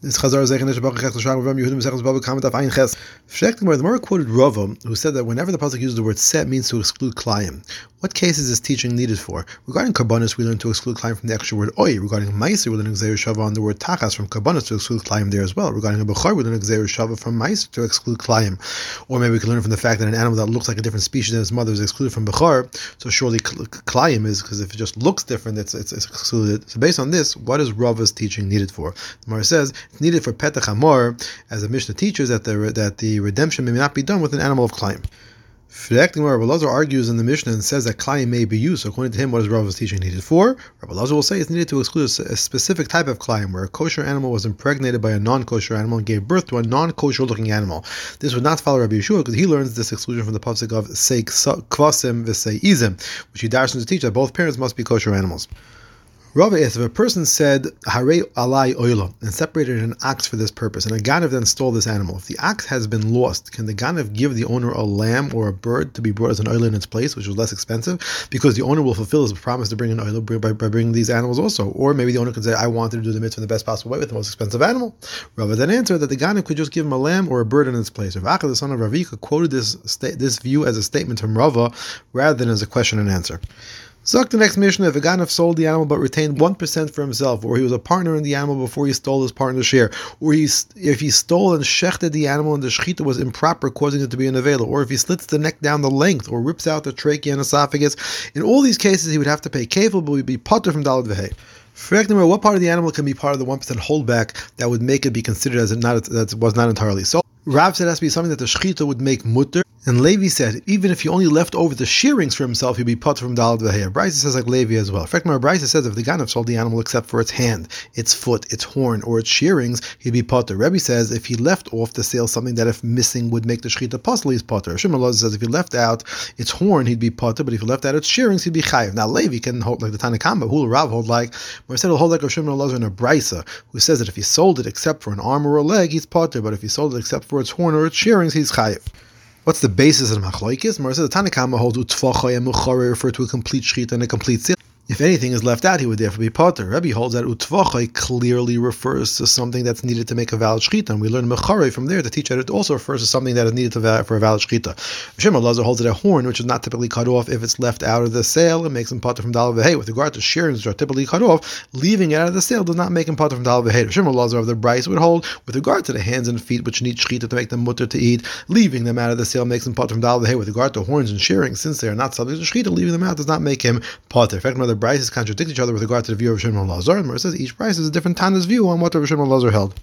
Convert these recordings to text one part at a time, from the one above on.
It's Chazar Yehudim Kamet Af Ein Ches. The Gemara quoted Rava, who said that whenever the pasuk uses the word set means to exclude klayim. What case is this teaching needed for? Regarding karbanis, we learn to exclude klayim from the extra word oy. Regarding meiser, we learn Xer Shava on the word tachas from karbanis to exclude klayim there as well. Regarding a we learn Xer Shava from meiser to exclude klayim. Or maybe we can learn from the fact that an animal that looks like a different species than its mother is excluded from bechar. So surely klayim is because if it just looks different, it's, it's, it's excluded. So based on this, what is Rava's teaching needed for? The Gemara says it's needed for peter chamor, as the Mishnah teaches that the that the redemption may not be done with an animal of Klaim. Rabbi Lazar argues in the Mishnah and says that Klaim may be used. So according to him, what is Rava's teaching needed for? Rabbi Lazar will say it's needed to exclude a specific type of Klaim, where a kosher animal was impregnated by a non-kosher animal and gave birth to a non-kosher looking animal. This would not follow Rabbi Yeshua because he learns this exclusion from the pasuk of Seik Kvasim V'Sei Izim, which he dashes to teach that both parents must be kosher animals. Rava asks if a person said Hare alai oila and separated an ox for this purpose, and a ganav then stole this animal. If the ox has been lost, can the ganav give the owner a lamb or a bird to be brought as an oila in its place, which is less expensive, because the owner will fulfill his promise to bring an oila by, by bringing these animals also? Or maybe the owner can say, I wanted to do the mitzvah in the best possible way with the most expensive animal. Rava then answered that the ganav could just give him a lamb or a bird in its place. Rav the son of Ravika, quoted this this view as a statement from Rava rather than as a question and answer. Zuck the next Mishnah if a Ganef sold the animal but retained 1% for himself, or he was a partner in the animal before he stole his partner's share, or he, if he stole and shechted the animal and the shechita was improper, causing it to be an avela, or if he slits the neck down the length, or rips out the trachea and esophagus, in all these cases he would have to pay kefil, but would be potter from dalad v'hei. What part of the animal can be part of the 1% holdback that would make it be considered as it not that was not entirely so? Rav said it has to be something that the shechita would make mutter, and Levi said, even if he only left over the shearings for himself, he'd be put from Dalad Vahir. Brisa says like Levi as well. Frekmar Brisa says if the Ganav sold the animal except for its hand, its foot, its horn, or its shearings, he'd be potter. Rebbe says if he left off the sale something that if missing would make the shechita possible, he's potter. Shimon says if he left out its horn, he'd be potter, but if he left out its shearings, he'd be chayiv. Now Levi can hold like the Tanakamba, who will Rav hold like, he'll hold like a Shimon Lazar in a Brisa, who says that if he sold it except for an arm or a leg, he's potter, but if he sold it except for its horn or its shearings, he's chayiv. What's the basis of Machloikis? Mar says the Tanakama holds Utfachoy and Muchare refer to a complete shechita and a complete sale. If anything is left out, he would therefore be potter. Rebbe holds that utvachai clearly refers to something that's needed to make a valid shechita, and we learn mechare from there to teach that it also refers to something that is needed to, for a valid. Shem Lazar holds that a horn, which is not typically cut off, if it's left out of the sale, it makes him potter from dal v'hei. With regard to shearings, which are typically cut off, leaving it out of the sale does not make him potter from dal v'hei. Shem Lazar of the Brisa would hold, with regard to the hands and feet which need shechita to make them mutter to eat, leaving them out of the sale makes him potter from dal v'hei. With regard to horns and shearings, since they are not subject to shechita, leaving them out does not make him potter. In fact, another Brisa contradict each other with regard to the view of Shimon Lazar. And says each price is a different Tana's view on what the Shimon Lazar held.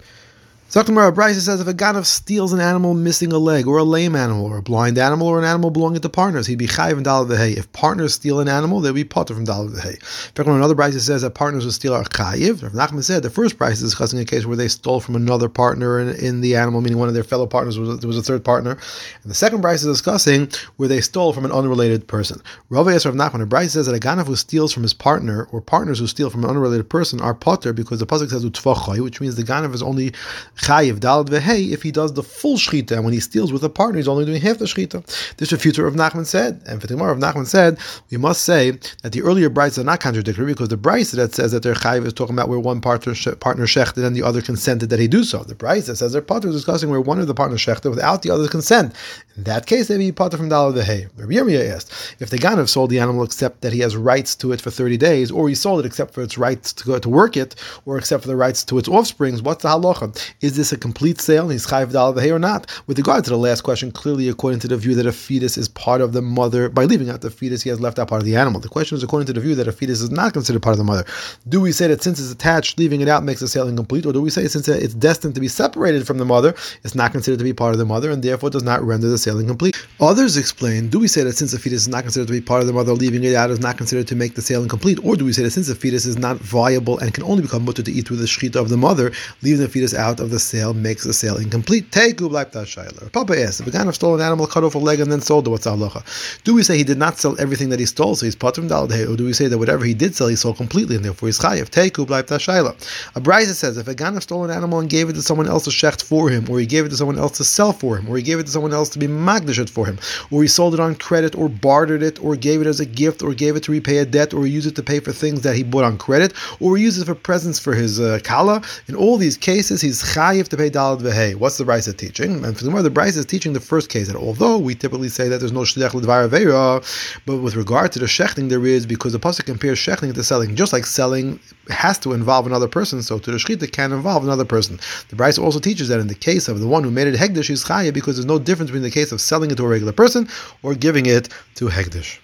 Zaktamara Brisa says if a ganav steals an animal missing a leg, or a lame animal, or a blind animal, or an animal belonging to partners, he'd be chayiv and dalad v'hei. If partners steal an animal, they'd be potter from dalad v'hei. Another Brisa says that partners who steal are chayiv. Rav Nachman said the first Brisa is discussing a case where they stole from another partner in, in the animal, meaning one of their fellow partners was, was a third partner. And the second Brisa is discussing where they stole from an unrelated person. Rav Rav Nachman, a Brisa says that a ganav who steals from his partner, or partners who steal from an unrelated person, are potter because the pasuk says utvachai, which means the ganav is only chayiv dalad v'hei if he does the full shechita, and when he steals with a partner, he's only doing half the shechita. This refutes what Rav Nachman said, and for the Rav Nachman said, we must say that the earlier brides are not contradictory because the bride that says that their chayiv is talking about where one partner partner shechted and the other consented that he do so. The bride that says their partner is discussing where one of the partners shechted without the other's consent. In that case, they be partner from dalad v'hei. Rabbi Yirmiyah asked if the ganav sold the animal except that he has rights to it for thirty days, or he sold it except for its rights to go to work it, or except for the rights to its offsprings. What's the halacha? Is this a complete sale? And he's chayiv dal or not. With regard to the last question, clearly according to the view that a fetus is part of the mother, by leaving out the fetus, he has left out part of the animal. The question is according to the view that a fetus is not considered part of the mother. Do we say that since it's attached, leaving it out makes the sale incomplete, or do we say since it's destined to be separated from the mother, it's not considered to be part of the mother, and therefore does not render the sale incomplete? Others explain: Do we say that since the fetus is not considered to be part of the mother, leaving it out is not considered to make the sale incomplete, or do we say that since the fetus is not viable and can only become mutter to eat through the shechita of the mother, leaving the fetus out of the the sale makes the sale incomplete. Bleib shayla. Papa asks, if a ganav stole an animal, cut off a leg, and then sold it, what's halacha? Do we say he did not sell everything that he stole, so he's patrim dalad or do we say that whatever he did sell, he sold completely, and therefore he's chayiv? Bleib shayla. A brisa says, if a ganav stole an animal and gave it to someone else to shecht for him, or he gave it to someone else to sell for him, or he gave it to someone else to be magdashet for him, or he sold it on credit, or bartered it, or gave it as a gift, or gave it to repay a debt, or use it to pay for things that he bought on credit, or use it for presents for his uh, kala. In all these cases, he's chayiv to pay dalad vehei. What's the brisa teaching? And for the more, the brisa is teaching the first case that although we typically say that there's no shliach aveira, but with regard to the shechting, there is because the pasuk compares shechting to selling. Just like selling has to involve another person, so to the shechita can involve another person. The brisa also teaches that in the case of the one who made it hegdish, he's chayiv because there's no difference between the case of selling it to a regular person or giving it to hegdish.